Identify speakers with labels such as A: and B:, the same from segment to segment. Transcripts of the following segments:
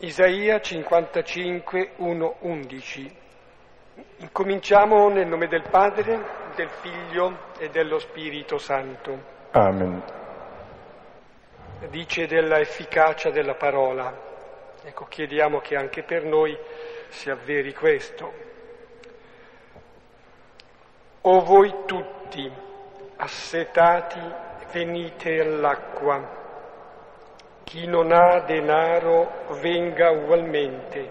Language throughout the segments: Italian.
A: Isaia 55, 1, 11. Incominciamo nel nome del Padre, del Figlio e dello Spirito Santo.
B: Amen.
A: Dice della efficacia della parola. Ecco, chiediamo che anche per noi si avveri questo. O voi tutti, assetati, venite all'acqua. Chi non ha denaro venga ugualmente.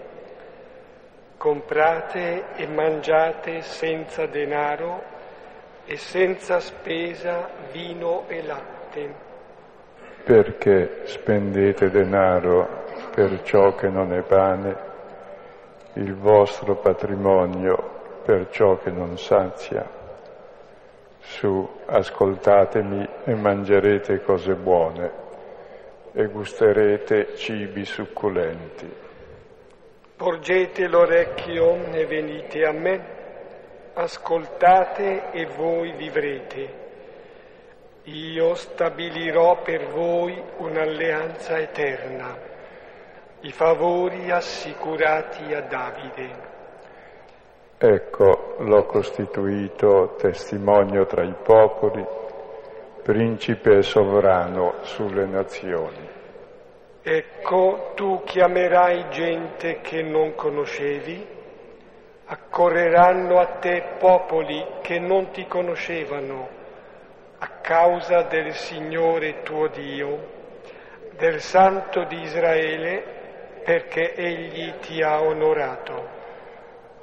A: Comprate e mangiate senza denaro e senza spesa vino e latte.
B: Perché spendete denaro per ciò che non è pane, il vostro patrimonio per ciò che non sazia? Su, ascoltatemi e mangerete cose buone e gusterete cibi succulenti.
A: Porgete l'orecchio e venite a me, ascoltate e voi vivrete. Io stabilirò per voi un'alleanza eterna, i favori assicurati a Davide.
B: Ecco, l'ho costituito testimonio tra i popoli, principe e sovrano sulle nazioni.
A: Ecco, tu chiamerai gente che non conoscevi, accorreranno a te popoli che non ti conoscevano, a causa del Signore tuo Dio, del Santo di Israele, perché Egli ti ha onorato.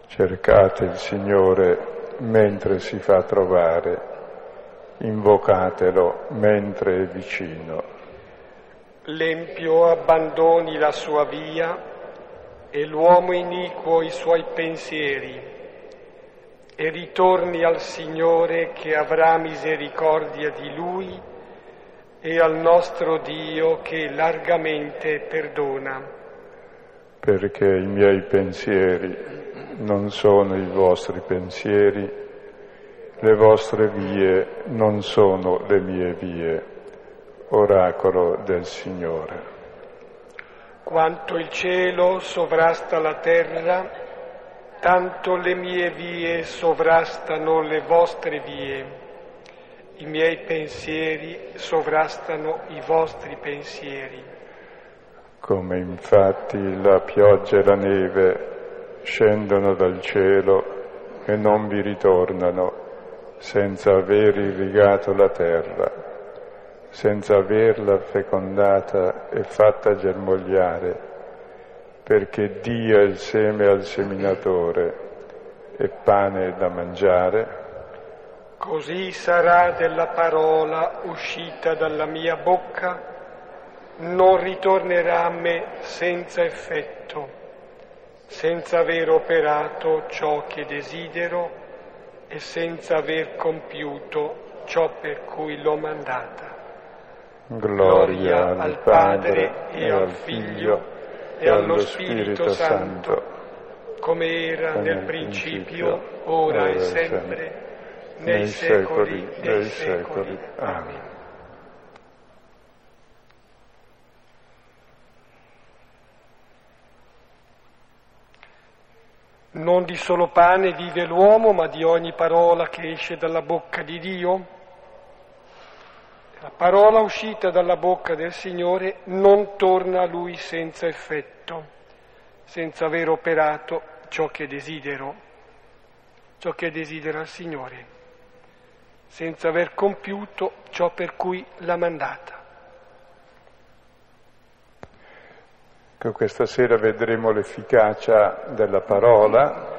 B: Cercate il Signore mentre si fa trovare, invocatelo mentre è vicino.
A: L'empio abbandoni la sua via e l'uomo iniquo i suoi pensieri e ritorni al Signore che avrà misericordia di lui e al nostro Dio che largamente perdona.
B: Perché i miei pensieri non sono i vostri pensieri, le vostre vie non sono le mie vie oracolo del Signore.
A: Quanto il cielo sovrasta la terra, tanto le mie vie sovrastano le vostre vie. I miei pensieri sovrastano i vostri pensieri.
B: Come infatti la pioggia e la neve scendono dal cielo e non vi ritornano senza aver irrigato la terra senza averla fecondata e fatta germogliare, perché dia il seme al seminatore e pane da mangiare.
A: Così sarà della parola uscita dalla mia bocca, non ritornerà a me senza effetto, senza aver operato ciò che desidero e senza aver compiuto ciò per cui l'ho mandata.
B: Gloria al Padre e al Figlio e allo Spirito Santo,
A: come era nel principio, ora e sempre, nei secoli dei secoli. Amen. Non di solo pane vive l'uomo, ma di ogni parola che esce dalla bocca di Dio. La parola uscita dalla bocca del Signore non torna a Lui senza effetto, senza aver operato ciò che desidero, ciò che desidera il Signore, senza aver compiuto ciò per cui l'ha mandata.
B: Che questa sera vedremo l'efficacia della parola,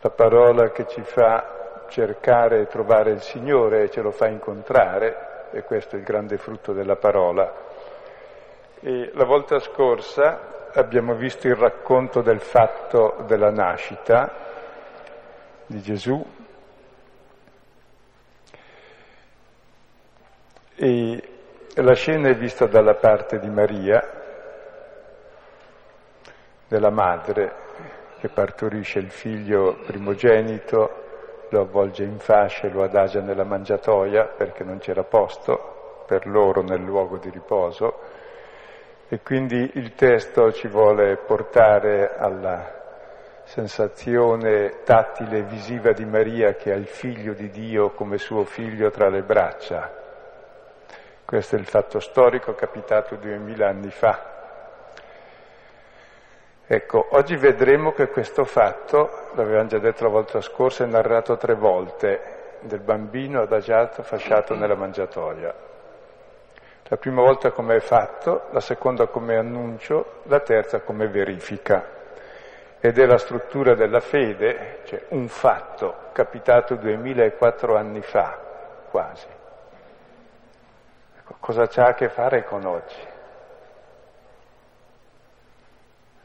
B: la parola che ci fa cercare e trovare il Signore e ce lo fa incontrare, e questo è il grande frutto della parola. E la volta scorsa abbiamo visto il racconto del fatto della nascita di Gesù e la scena è vista dalla parte di Maria, della madre che partorisce il figlio primogenito lo avvolge in fasce, lo adagia nella mangiatoia perché non c'era posto per loro nel luogo di riposo E quindi il testo ci vuole portare alla sensazione tattile e visiva di Maria che ha il figlio di Dio come suo figlio tra le braccia. Questo è il fatto storico capitato duemila anni fa. Ecco, oggi vedremo che questo fatto, l'avevamo già detto la volta scorsa, è narrato tre volte, del bambino adagiato, fasciato nella mangiatoia. La prima volta come è fatto, la seconda come annuncio, la terza come verifica ed è la struttura della fede, cioè un fatto capitato 2004 anni fa, quasi. Ecco, cosa c'ha a che fare con oggi?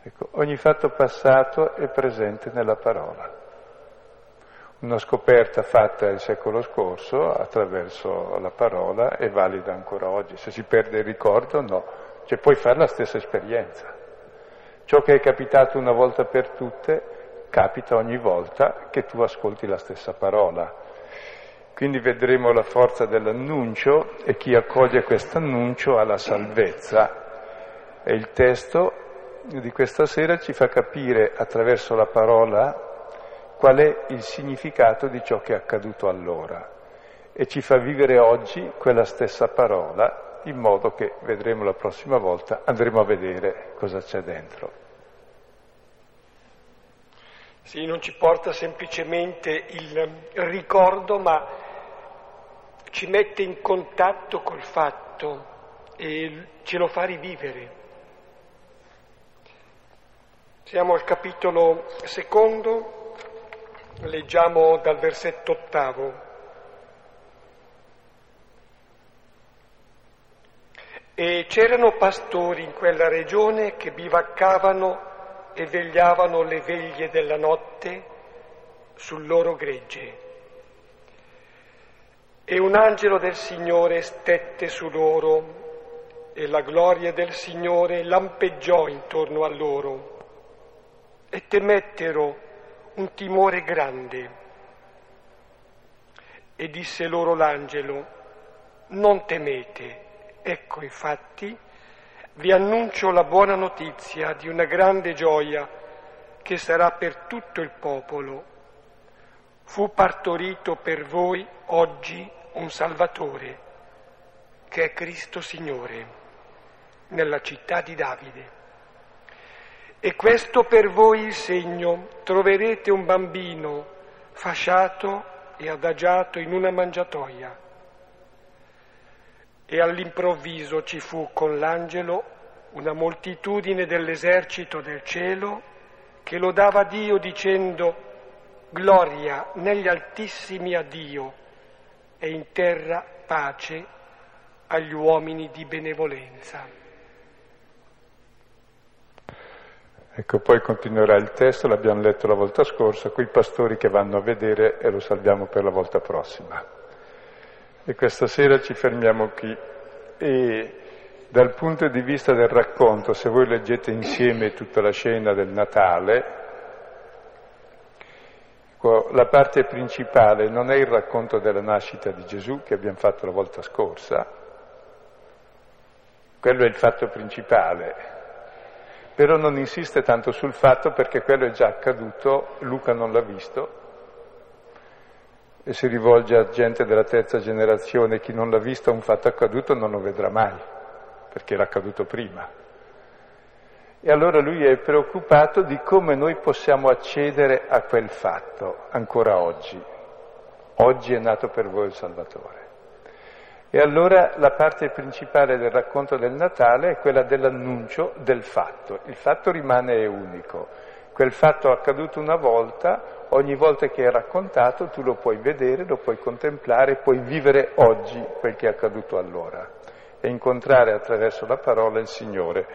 B: Ecco, ogni fatto passato è presente nella parola. Una scoperta fatta il secolo scorso attraverso la parola è valida ancora oggi. Se si perde il ricordo, no. Cioè puoi fare la stessa esperienza. Ciò che è capitato una volta per tutte capita ogni volta che tu ascolti la stessa parola. Quindi vedremo la forza dell'annuncio e chi accoglie questo annuncio ha la salvezza. E il testo di questa sera ci fa capire attraverso la parola qual è il significato di ciò che è accaduto allora e ci fa vivere oggi quella stessa parola in modo che, vedremo la prossima volta, andremo a vedere cosa c'è dentro.
A: Sì, non ci porta semplicemente il ricordo, ma ci mette in contatto col fatto e ce lo fa rivivere. Siamo al capitolo secondo, leggiamo dal versetto ottavo. E c'erano pastori in quella regione che bivaccavano e vegliavano le veglie della notte sul loro gregge. E un angelo del Signore stette su loro e la gloria del Signore lampeggiò intorno a loro e temettero un timore grande. E disse loro l'angelo, non temete Ecco infatti vi annuncio la buona notizia di una grande gioia che sarà per tutto il popolo. Fu partorito per voi oggi un Salvatore, che è Cristo Signore, nella città di Davide. E questo per voi il segno, troverete un bambino fasciato e adagiato in una mangiatoia e all'improvviso ci fu con l'angelo una moltitudine dell'esercito del cielo che lodava Dio dicendo gloria negli altissimi a Dio e in terra pace agli uomini di benevolenza.
B: Ecco, poi continuerà il testo, l'abbiamo letto la volta scorsa, quei pastori che vanno a vedere e lo salviamo per la volta prossima. E questa sera ci fermiamo qui e dal punto di vista del racconto, se voi leggete insieme tutta la scena del Natale, ecco, la parte principale non è il racconto della nascita di Gesù che abbiamo fatto la volta scorsa, quello è il fatto principale, però non insiste tanto sul fatto perché quello è già accaduto, Luca non l'ha visto, e si rivolge a gente della terza generazione, chi non l'ha visto un fatto accaduto non lo vedrà mai, perché era accaduto prima. E allora lui è preoccupato di come noi possiamo accedere a quel fatto ancora oggi. Oggi è nato per voi il Salvatore. E allora la parte principale del racconto del Natale è quella dell'annuncio del fatto. Il fatto rimane unico. Quel fatto accaduto una volta ogni volta che è raccontato tu lo puoi vedere, lo puoi contemplare, puoi vivere oggi quel che è accaduto allora e incontrare attraverso la parola il Signore.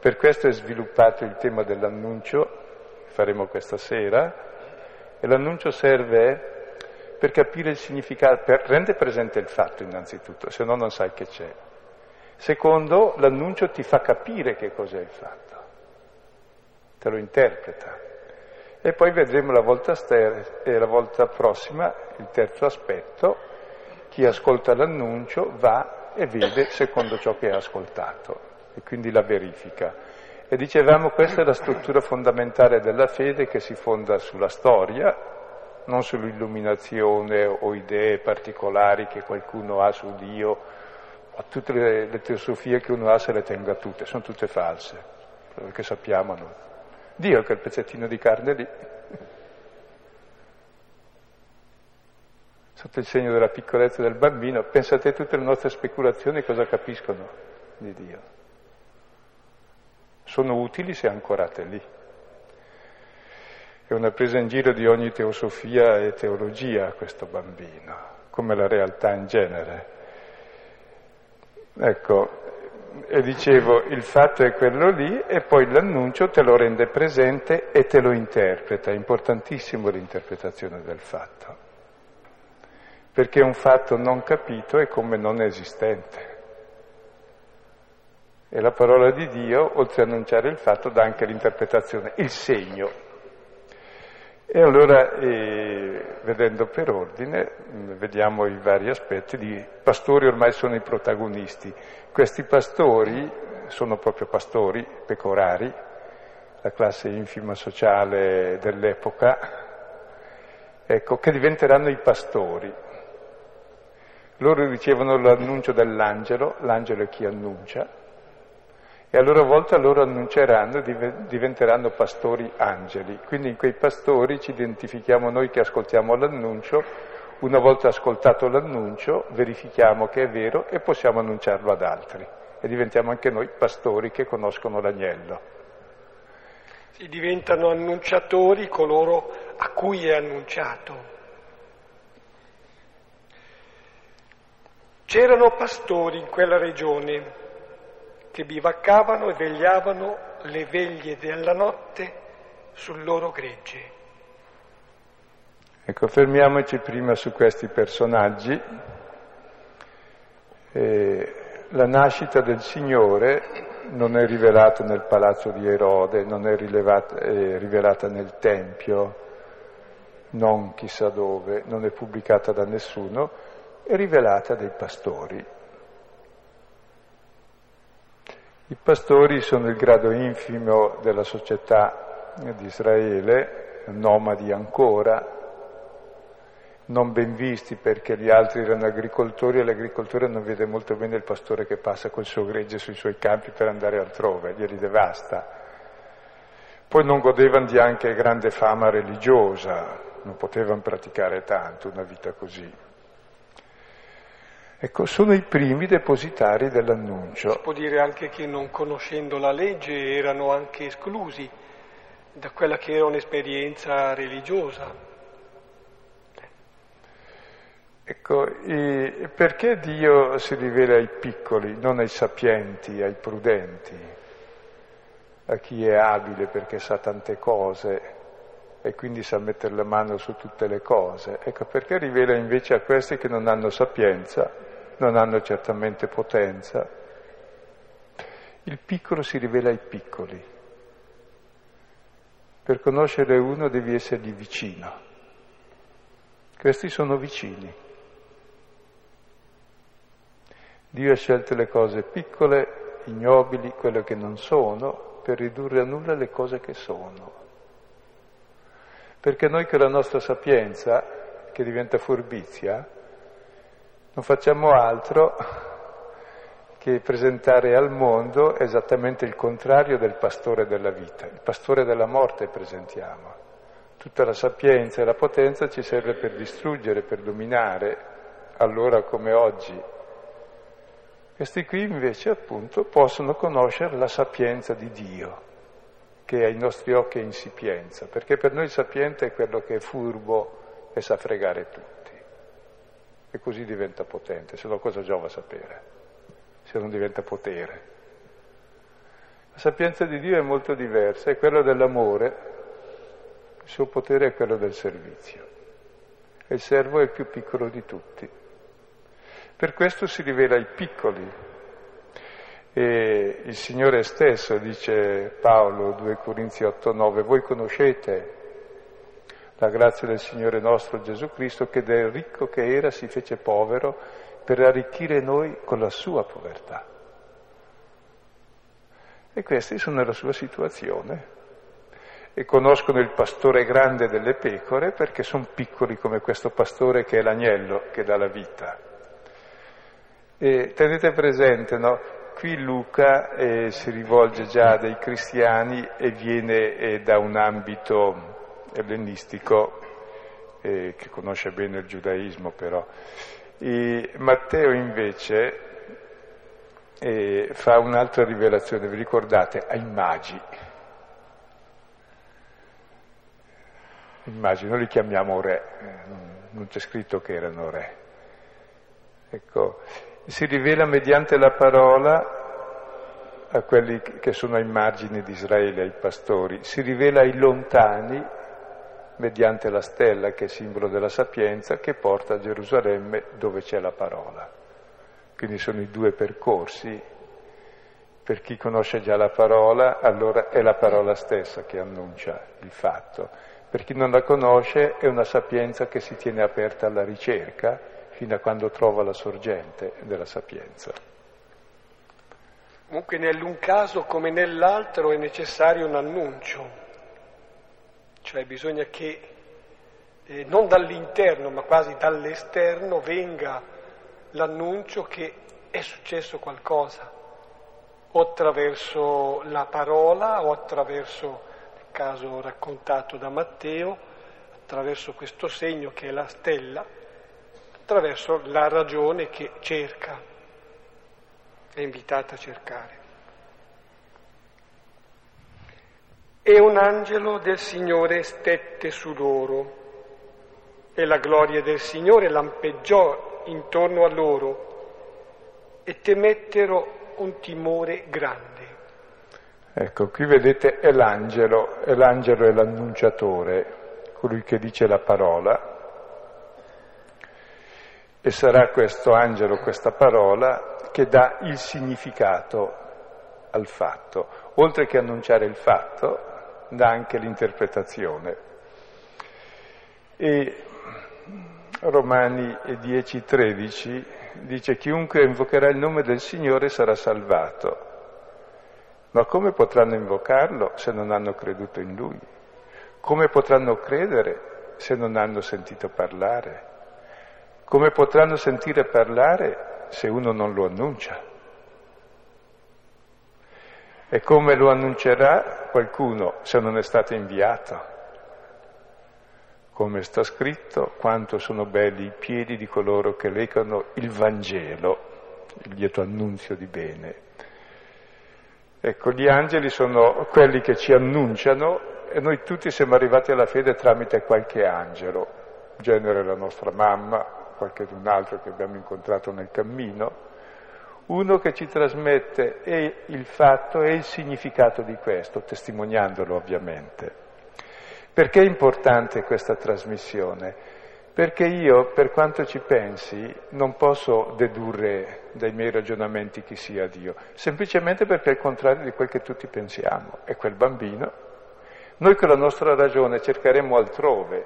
B: Per questo è sviluppato il tema dell'annuncio, faremo questa sera, e l'annuncio serve per capire il significato, per rendere presente il fatto innanzitutto, se no non sai che c'è. Secondo, l'annuncio ti fa capire che cos'è il fatto, te lo interpreta. E poi vedremo la volta, ster- la volta prossima, il terzo aspetto, chi ascolta l'annuncio va e vede secondo ciò che ha ascoltato. e quindi la verifica. E dicevamo questa è la struttura fondamentale della fede che si fonda sulla storia, non sull'illuminazione o idee particolari che qualcuno ha su Dio, o tutte le, le teosofie che uno ha se le tenga tutte, sono tutte false, perché sappiamo noi. Dio è quel pezzettino di carne lì. Sotto il segno della piccolezza del bambino, pensate tutte le nostre speculazioni cosa capiscono di Dio. Sono utili se ancorate lì. È una presa in giro di ogni teosofia e teologia questo bambino, come la realtà in genere. Ecco, e dicevo, il fatto è quello lì e poi l'annuncio te lo rende presente e te lo interpreta. È importantissimo l'interpretazione del fatto, perché un fatto non capito è come non esistente. E la parola di Dio, oltre a annunciare il fatto, dà anche l'interpretazione, il segno. E allora, eh, vedendo per ordine, vediamo i vari aspetti. I pastori ormai sono i protagonisti. Questi pastori sono proprio pastori, pecorari, la classe infima sociale dell'epoca, ecco, che diventeranno i pastori. Loro ricevono l'annuncio dell'angelo, l'angelo è chi annuncia, e a loro volta loro annunceranno, diventeranno pastori angeli. Quindi in quei pastori ci identifichiamo noi che ascoltiamo l'annuncio, una volta ascoltato l'annuncio verifichiamo che è vero e possiamo annunciarlo ad altri e diventiamo anche noi pastori che conoscono l'agnello.
A: Si diventano annunciatori coloro a cui è annunciato. C'erano pastori in quella regione che bivaccavano e vegliavano le veglie della notte sul loro gregge.
B: Ecco, fermiamoci prima su questi personaggi. Eh, la nascita del Signore non è rivelata nel palazzo di Erode, non è, rilevata, è rivelata nel Tempio, non chissà dove, non è pubblicata da nessuno, è rivelata dai pastori. I pastori sono il grado infimo della società di Israele, nomadi ancora, non ben visti perché gli altri erano agricoltori e l'agricoltore non vede molto bene il pastore che passa col suo gregge sui suoi campi per andare altrove, glieli devasta. Poi non godevano di anche grande fama religiosa, non potevano praticare tanto una vita così. Ecco, sono i primi depositari dell'annuncio.
A: Si può dire anche che non conoscendo la legge erano anche esclusi da quella che era un'esperienza religiosa.
B: Ecco, perché Dio si rivela ai piccoli, non ai sapienti, ai prudenti, a chi è abile perché sa tante cose e quindi sa mettere la mano su tutte le cose? Ecco, perché rivela invece a questi che non hanno sapienza non hanno certamente potenza. Il piccolo si rivela ai piccoli. Per conoscere uno devi essergli vicino. Questi sono vicini. Dio ha scelto le cose piccole, ignobili, quelle che non sono, per ridurre a nulla le cose che sono. Perché noi con la nostra sapienza, che diventa furbizia, non facciamo altro che presentare al mondo esattamente il contrario del pastore della vita, il pastore della morte presentiamo. Tutta la sapienza e la potenza ci serve per distruggere, per dominare, allora come oggi. Questi qui invece appunto possono conoscere la sapienza di Dio, che ai nostri occhi è insipienza, perché per noi il sapiente è quello che è furbo e sa fregare tutto e così diventa potente, se no cosa giova sapere, se non diventa potere. La sapienza di Dio è molto diversa, è quella dell'amore, il suo potere è quello del servizio e il servo è il più piccolo di tutti. Per questo si rivela ai piccoli e il Signore stesso, dice Paolo 2 Corinzi 8, 9, voi conoscete la grazia del Signore nostro Gesù Cristo, che del ricco che era si fece povero per arricchire noi con la sua povertà. E questi sono nella sua situazione e conoscono il pastore grande delle pecore perché sono piccoli come questo pastore che è l'agnello che dà la vita. E tenete presente, no? Qui Luca eh, si rivolge già dei cristiani e viene eh, da un ambito ellenistico eh, che conosce bene il giudaismo però. E Matteo invece eh, fa un'altra rivelazione, vi ricordate, ai magi. Immagino li chiamiamo re, non c'è scritto che erano re. Ecco, si rivela mediante la parola a quelli che sono ai margini di Israele, ai pastori, si rivela ai lontani mediante la stella che è simbolo della sapienza che porta a Gerusalemme dove c'è la parola. Quindi sono i due percorsi. Per chi conosce già la parola, allora è la parola stessa che annuncia il fatto. Per chi non la conosce è una sapienza che si tiene aperta alla ricerca fino a quando trova la sorgente della sapienza.
A: Comunque nell'un caso come nell'altro è necessario un annuncio, cioè bisogna che eh, non dall'interno ma quasi dall'esterno venga l'annuncio che è successo qualcosa, o attraverso la parola o attraverso, nel caso raccontato da Matteo, attraverso questo segno che è la stella, attraverso la ragione che cerca, è invitata a cercare. E un angelo del Signore stette su loro e la gloria del Signore lampeggiò intorno a loro e temettero un timore grande.
B: Ecco, qui vedete è l'angelo, e l'angelo è l'annunciatore, colui che dice la parola, e sarà questo angelo, questa parola, che dà il significato al fatto. Oltre che annunciare il fatto, dà anche l'interpretazione. E Romani 10:13 dice chiunque invocherà il nome del Signore sarà salvato. Ma come potranno invocarlo se non hanno creduto in Lui? Come potranno credere se non hanno sentito parlare? Come potranno sentire parlare se uno non lo annuncia? E come lo annuncerà qualcuno se non è stato inviato? Come sta scritto, quanto sono belli i piedi di coloro che legano il Vangelo, il lieto annunzio di bene. Ecco, gli angeli sono quelli che ci annunciano e noi tutti siamo arrivati alla fede tramite qualche angelo, in genere la nostra mamma, qualche un altro che abbiamo incontrato nel cammino, uno che ci trasmette e il fatto e il significato di questo, testimoniandolo ovviamente. Perché è importante questa trasmissione? Perché io, per quanto ci pensi, non posso dedurre dai miei ragionamenti chi sia Dio, semplicemente perché è il contrario di quel che tutti pensiamo, è quel bambino. Noi con la nostra ragione cercheremo altrove,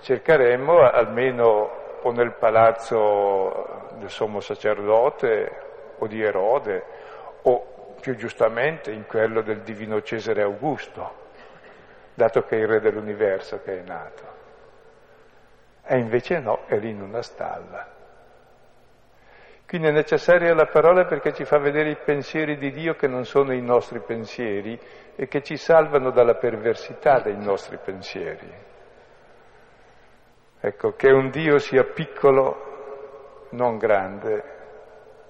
B: cercheremo almeno o nel palazzo del sommo sacerdote o di Erode o più giustamente in quello del divino Cesare Augusto, dato che è il re dell'universo che è nato. E invece no, è lì in una stalla. Quindi è necessaria la parola perché ci fa vedere i pensieri di Dio che non sono i nostri pensieri e che ci salvano dalla perversità dei nostri pensieri. Ecco, che un Dio sia piccolo, non grande,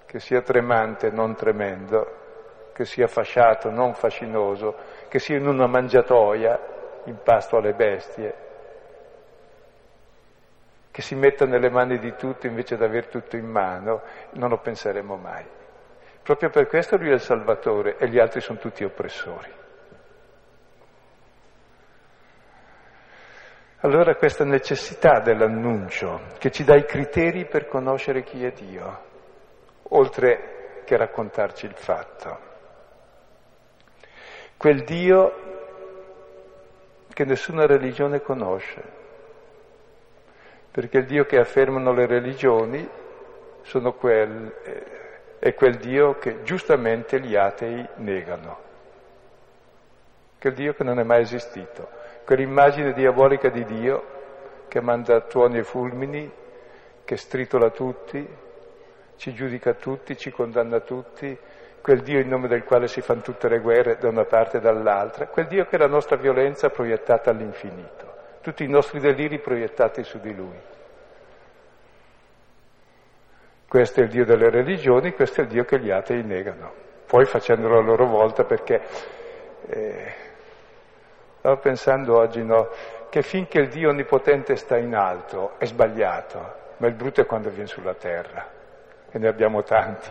B: che sia tremante, non tremendo, che sia fasciato, non fascinoso, che sia in una mangiatoia, in pasto alle bestie, che si metta nelle mani di tutti invece di aver tutto in mano, non lo penseremo mai. Proprio per questo lui è il Salvatore e gli altri sono tutti oppressori. Allora questa necessità dell'annuncio che ci dà i criteri per conoscere chi è Dio, oltre che raccontarci il fatto. Quel Dio che nessuna religione conosce, perché il Dio che affermano le religioni quel, è quel Dio che giustamente gli atei negano. quel Dio che non è mai esistito, quell'immagine diabolica di Dio che manda tuoni e fulmini, che stritola tutti, ci giudica tutti, ci condanna tutti, quel Dio in nome del quale si fanno tutte le guerre da una parte e dall'altra, quel Dio che è la nostra violenza proiettata all'infinito, tutti i nostri deliri proiettati su di Lui. Questo è il Dio delle religioni, questo è il Dio che gli atei negano, poi facendolo a loro volta perché eh, stavo pensando oggi no, che finché il Dio onnipotente sta in alto è sbagliato, ma il brutto è quando viene sulla terra, e ne abbiamo tanti.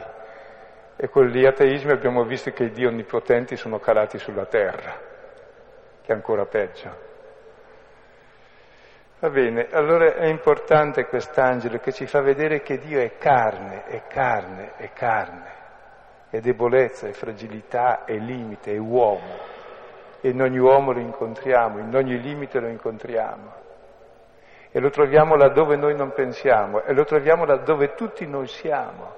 B: E con gli ateismi abbiamo visto che i Dio onnipotenti sono calati sulla terra, che è ancora peggio. Va bene, allora è importante quest'angelo che ci fa vedere che Dio è carne, è carne, è carne, è debolezza, è fragilità, è limite, è uomo. E in ogni uomo lo incontriamo, in ogni limite lo incontriamo. E lo troviamo laddove noi non pensiamo, e lo troviamo laddove tutti noi siamo,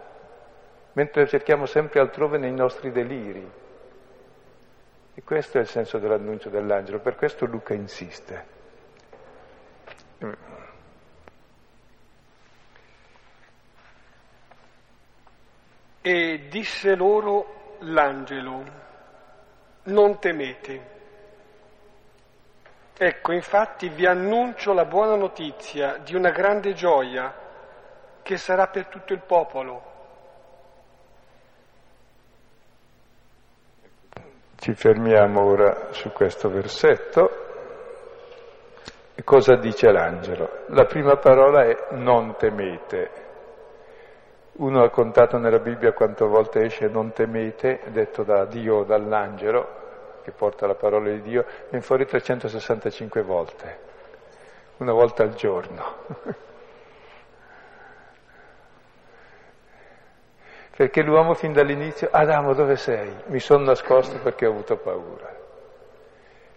B: mentre lo cerchiamo sempre altrove nei nostri deliri. E questo è il senso dell'annuncio dell'angelo, per questo Luca insiste.
A: E disse loro l'angelo, non temete. Ecco, infatti vi annuncio la buona notizia di una grande gioia che sarà per tutto il popolo.
B: Ci fermiamo ora su questo versetto. E cosa dice l'angelo? La prima parola è non temete. Uno ha contato nella Bibbia quante volte esce non temete, detto da Dio o dall'angelo, che porta la parola di Dio, viene fuori 365 volte, una volta al giorno. Perché l'uomo fin dall'inizio, Adamo dove sei? Mi sono nascosto perché ho avuto paura.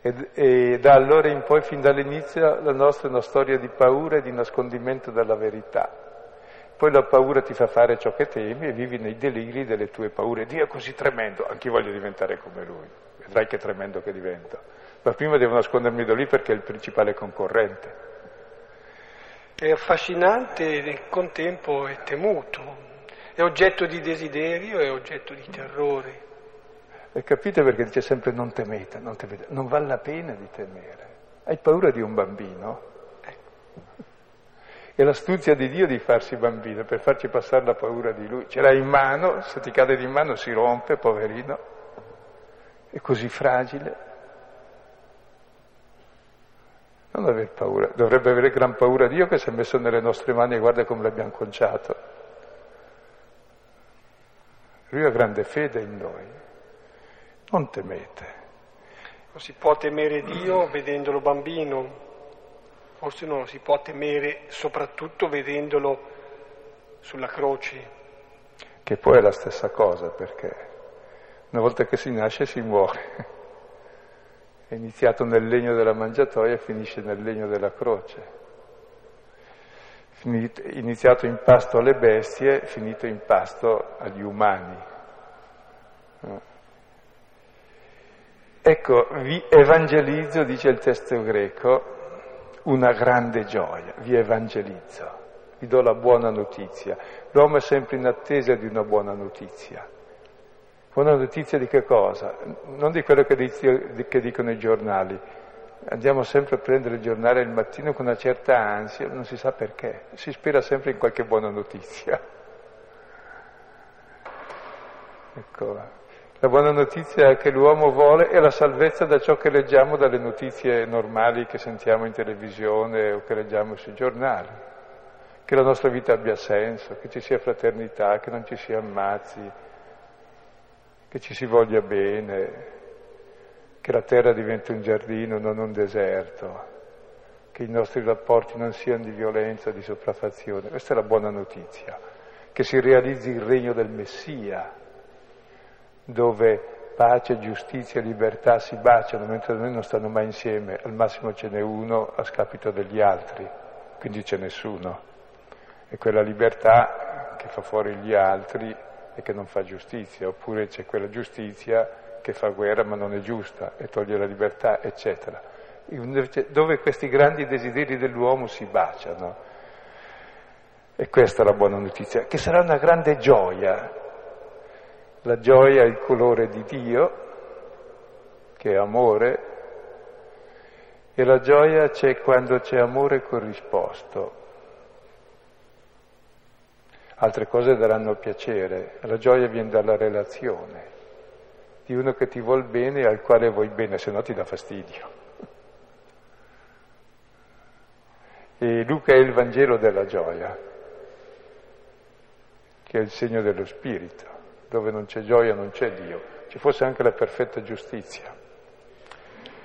B: E, e, da allora in poi, fin dall'inizio, la nostra è una storia di paura e di nascondimento della verità. Poi la paura ti fa fare ciò che temi e vivi nei deliri delle tue paure. Dio è così tremendo, anch'io voglio diventare come lui. Vedrai che tremendo che divento. Ma prima devo nascondermi da lì perché è il principale concorrente.
A: È affascinante e nel contempo è temuto. È oggetto di desiderio e oggetto di terrore.
B: E capite perché dice sempre non temete, non temete, non vale la pena di temere. Hai paura di un bambino? Ecco. È l'astuzia di Dio di farsi bambino per farci passare la paura di lui. Ce l'hai in mano, se ti cade di mano si rompe, poverino. È così fragile. Non aver paura, dovrebbe avere gran paura Dio che si è messo nelle nostre mani e guarda come l'abbiamo conciato. Lui ha grande fede in noi. Non temete.
A: Non si può temere Dio vedendolo bambino, forse non lo si può temere soprattutto vedendolo sulla croce.
B: Che poi è la stessa cosa, perché una volta che si nasce si muore. È iniziato nel legno della mangiatoia e finisce nel legno della croce. Finito, iniziato in pasto alle bestie, finito in pasto agli umani. Ecco, vi evangelizzo, dice il testo greco, una grande gioia, vi evangelizzo, vi do la buona notizia. L'uomo è sempre in attesa di una buona notizia. Buona notizia di che cosa? Non di quello che, che dicono i giornali. Andiamo sempre a prendere il giornale il mattino con una certa ansia, non si sa perché, si spera sempre in qualche buona notizia. Ecco, la buona notizia che l'uomo vuole è la salvezza da ciò che leggiamo dalle notizie normali che sentiamo in televisione o che leggiamo sui giornali. Che la nostra vita abbia senso, che ci sia fraternità, che non ci sia ammazzi, che ci si voglia bene, che la terra diventi un giardino, non un deserto, che i nostri rapporti non siano di violenza, di sopraffazione. Questa è la buona notizia, che si realizzi il regno del Messia dove pace, giustizia e libertà si baciano, mentre noi non stanno mai insieme, al massimo ce n'è uno a scapito degli altri, quindi c'è nessuno. E quella libertà che fa fuori gli altri e che non fa giustizia, oppure c'è quella giustizia che fa guerra ma non è giusta e toglie la libertà, eccetera. Dove questi grandi desideri dell'uomo si baciano. E questa è la buona notizia, che sarà una grande gioia. La gioia è il colore di Dio, che è amore, e la gioia c'è quando c'è amore corrisposto. Altre cose daranno piacere, la gioia viene dalla relazione di uno che ti vuol bene e al quale vuoi bene, se no ti dà fastidio. E Luca è il Vangelo della gioia, che è il segno dello Spirito, dove non c'è gioia non c'è Dio, ci fosse anche la perfetta giustizia.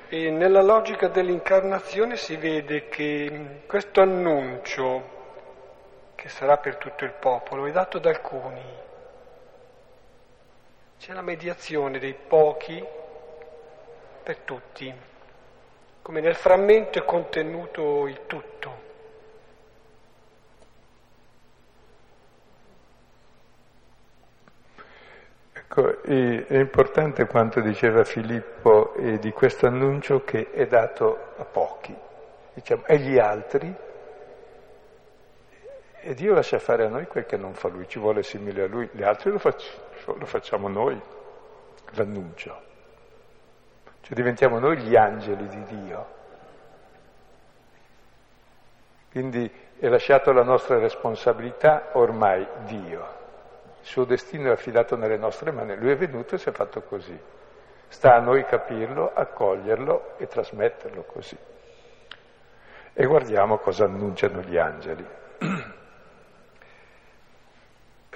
A: E nella logica dell'incarnazione si vede che questo annuncio, che sarà per tutto il popolo, è dato da alcuni, c'è la mediazione dei pochi per tutti, come nel frammento è contenuto il tutto.
B: Ecco, è importante quanto diceva Filippo eh, di questo annuncio che è dato a pochi, diciamo, e gli altri, e Dio lascia fare a noi quel che non fa Lui, ci vuole simile a Lui, gli altri lo facciamo lo facciamo noi, l'annuncio. Cioè diventiamo noi gli angeli di Dio. Quindi è lasciato la nostra responsabilità ormai Dio. Il suo destino è affidato nelle nostre mani. Lui è venuto e si è fatto così. Sta a noi capirlo, accoglierlo e trasmetterlo così. E guardiamo cosa annunciano gli angeli.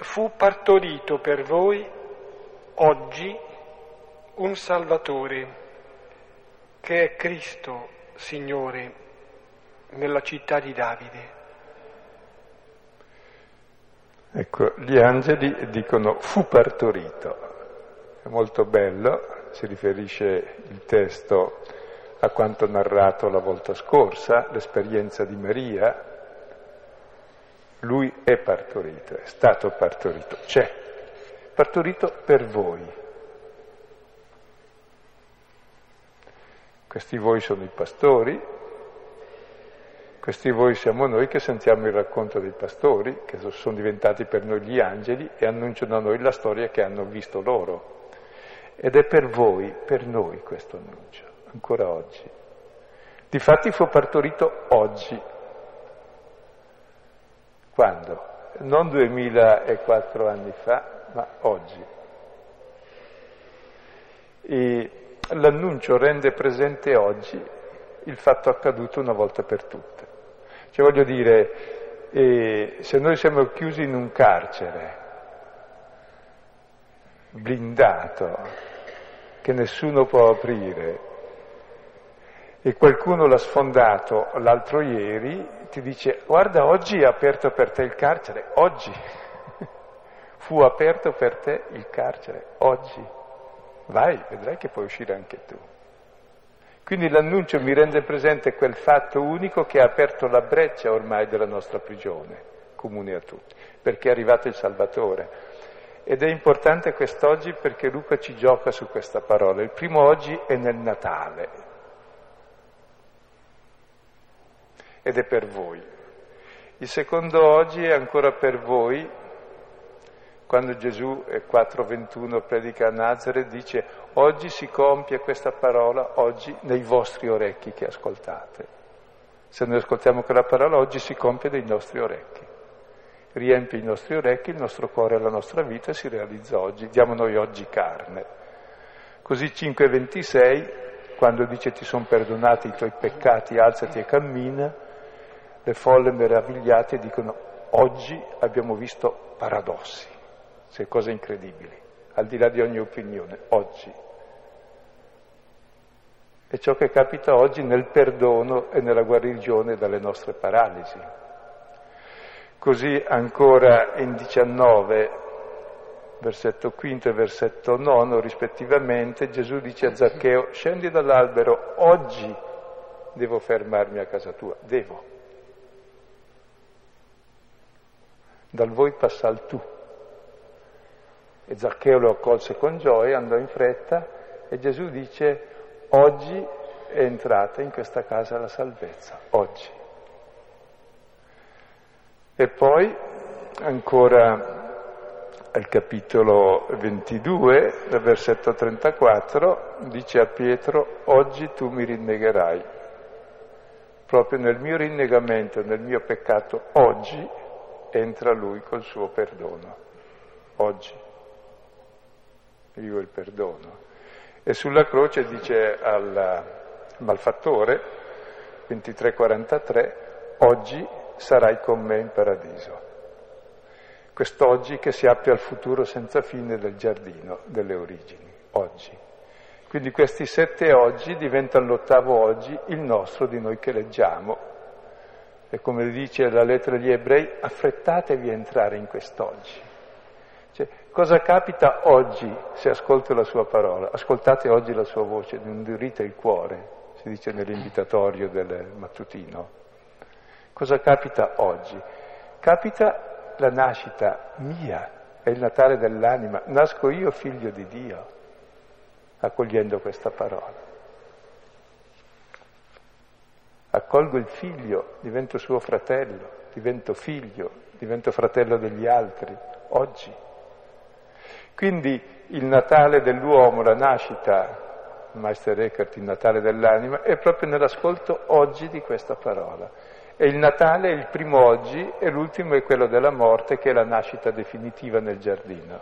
A: fu partorito per voi oggi un Salvatore, che è Cristo, Signore, nella città di Davide.
B: Ecco, gli angeli dicono fu partorito, è molto bello, si riferisce il testo a quanto narrato la volta scorsa, l'esperienza di Maria, lui è partorito, è stato partorito, c'è, partorito per voi. Questi voi sono i pastori, questi voi siamo noi che sentiamo il racconto dei pastori, che sono diventati per noi gli angeli e annunciano a noi la storia che hanno visto loro. Ed è per voi, per noi questo annuncio, ancora oggi. Difatti fu partorito oggi, quando? Non 2004 anni fa, ma oggi. E l'annuncio rende presente oggi il fatto accaduto una volta per tutte. Cioè voglio dire, eh, se noi siamo chiusi in un carcere, blindato, che nessuno può aprire, e qualcuno l'ha sfondato l'altro ieri, ti dice guarda oggi è aperto per te il carcere, oggi fu aperto per te il carcere, oggi. Vai, vedrai che puoi uscire anche tu. Quindi l'annuncio mi rende presente quel fatto unico che ha aperto la breccia ormai della nostra prigione, comune a tutti, perché è arrivato il Salvatore. Ed è importante quest'oggi perché Luca ci gioca su questa parola. Il primo oggi è nel Natale, ed è per voi. Il secondo oggi è ancora per voi, quando Gesù, 4.21, predica a Nazareth, dice oggi si compie questa parola, oggi nei vostri orecchi che ascoltate. Se noi ascoltiamo quella parola, oggi si compie nei nostri orecchi. Riempie i nostri orecchi, il nostro cuore e la nostra vita si realizza oggi. Diamo noi oggi carne. Così 5.26, quando dice ti sono perdonati i tuoi peccati, alzati e cammina, le folle meravigliate dicono oggi abbiamo visto paradossi, cioè cose incredibili, al di là di ogni opinione, oggi. È ciò che capita oggi nel perdono e nella guarigione dalle nostre paralisi. Così ancora in 19, versetto quinto e versetto nono rispettivamente, Gesù dice a Zaccheo, scendi dall'albero, oggi devo fermarmi a casa tua, devo. Dal voi passa al tu. E Zaccheo lo accolse con gioia, andò in fretta E Gesù dice, oggi è entrata in questa casa la salvezza, oggi. E poi ancora al capitolo 22, dal versetto 34, dice a Pietro, oggi tu mi rinnegherai. Proprio nel mio rinnegamento, nel mio peccato, oggi entra lui col suo perdono. Oggi. Vivo il perdono. E sulla croce dice al malfattore, 23-43, oggi sarai con me in paradiso quest'oggi che si apre al futuro senza fine del giardino delle origini, oggi. Quindi questi sette oggi diventano l'ottavo oggi, il nostro di noi che leggiamo. E come dice la lettera agli ebrei, affrettatevi a entrare in quest'oggi. Cioè, cosa capita oggi se ascolto la sua parola? Ascoltate oggi la sua voce, non indurite il cuore, si dice nell'invitatorio del mattutino. Cosa capita oggi? Capita la nascita mia, è il Natale dell'anima, nasco io figlio di Dio, accogliendo questa parola. Accolgo il figlio, divento suo fratello, divento figlio, divento fratello degli altri, oggi. Quindi il Natale dell'uomo, la nascita, Meister Eckhart, il Natale dell'anima, è proprio nell'ascolto oggi di questa parola. E il Natale è il primo oggi e l'ultimo è quello della morte che è la nascita definitiva nel giardino.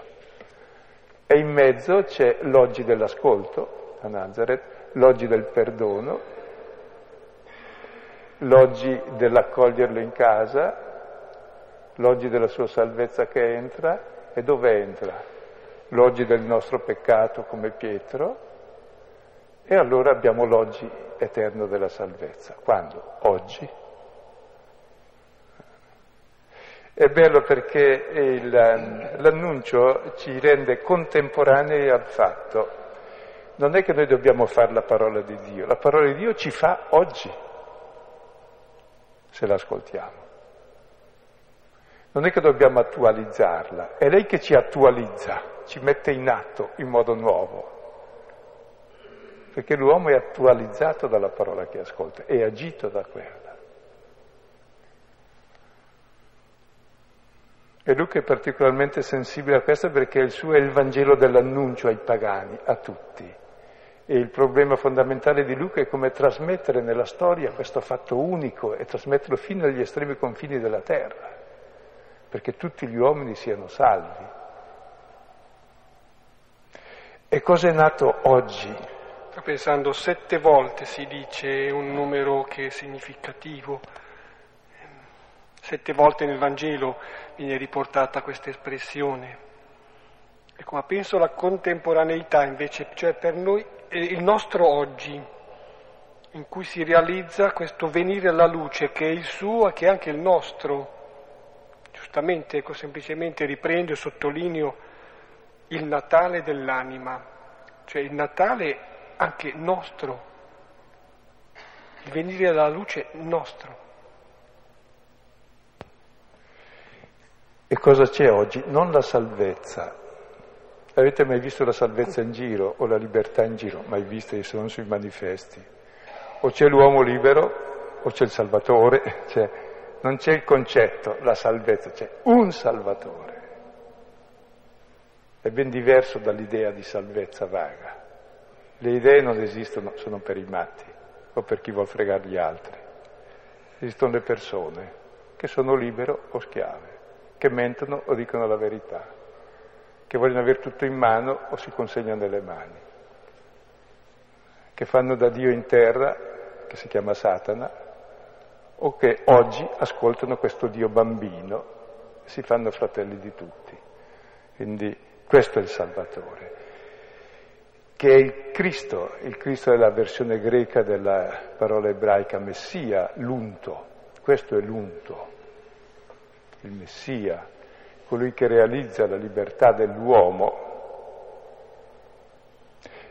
B: E in mezzo c'è l'oggi dell'ascolto a Nazareth, l'oggi del perdono, l'oggi dell'accoglierlo in casa, l'oggi della sua salvezza che entra e dove entra? L'oggi del nostro peccato come Pietro e allora abbiamo l'oggi eterno della salvezza. Quando? Oggi. È bello perché il, l'annuncio ci rende contemporanei al fatto. Non è che noi dobbiamo fare la parola di Dio, la parola di Dio ci fa oggi, se l'ascoltiamo. Non è che dobbiamo attualizzarla, è lei che ci attualizza, ci mette in atto in modo nuovo. Perché l'uomo è attualizzato dalla parola che ascolta, è agito da quella. E Luca è particolarmente sensibile a questo perché il suo è il Vangelo dell'annuncio ai pagani, a tutti. E il problema fondamentale di Luca è come trasmettere nella storia questo fatto unico e trasmetterlo fino agli estremi confini della terra, perché tutti gli uomini siano salvi. E cosa è nato oggi?
A: Sto pensando, sette volte si dice un numero che è significativo Sette volte nel Vangelo viene riportata questa espressione. Ecco, ma penso alla contemporaneità invece, cioè per noi il nostro oggi, in cui si realizza questo venire alla luce che è il suo e che è anche il nostro. Giustamente, ecco, semplicemente riprendo e sottolineo il Natale dell'anima, cioè il Natale anche nostro, il venire alla luce nostro.
B: E cosa c'è oggi? Non la salvezza. Avete mai visto la salvezza in giro o la libertà in giro? Mai viste, sono sui manifesti. O c'è l'uomo libero o c'è il Salvatore, cioè, non c'è il concetto, la salvezza, c'è un Salvatore. È ben diverso dall'idea di salvezza vaga. Le idee non esistono, sono per i matti o per chi vuol fregare gli altri. Esistono le persone che sono libero o schiave che mentono o dicono la verità, che vogliono avere tutto in mano o si consegnano nelle mani, che fanno da Dio in terra, che si chiama Satana, o che oggi ascoltano questo Dio bambino e si fanno fratelli di tutti. Quindi questo è il Salvatore, che è il Cristo, il Cristo è la versione greca della parola ebraica Messia, l'unto, questo è l'unto il Messia, colui che realizza la libertà dell'uomo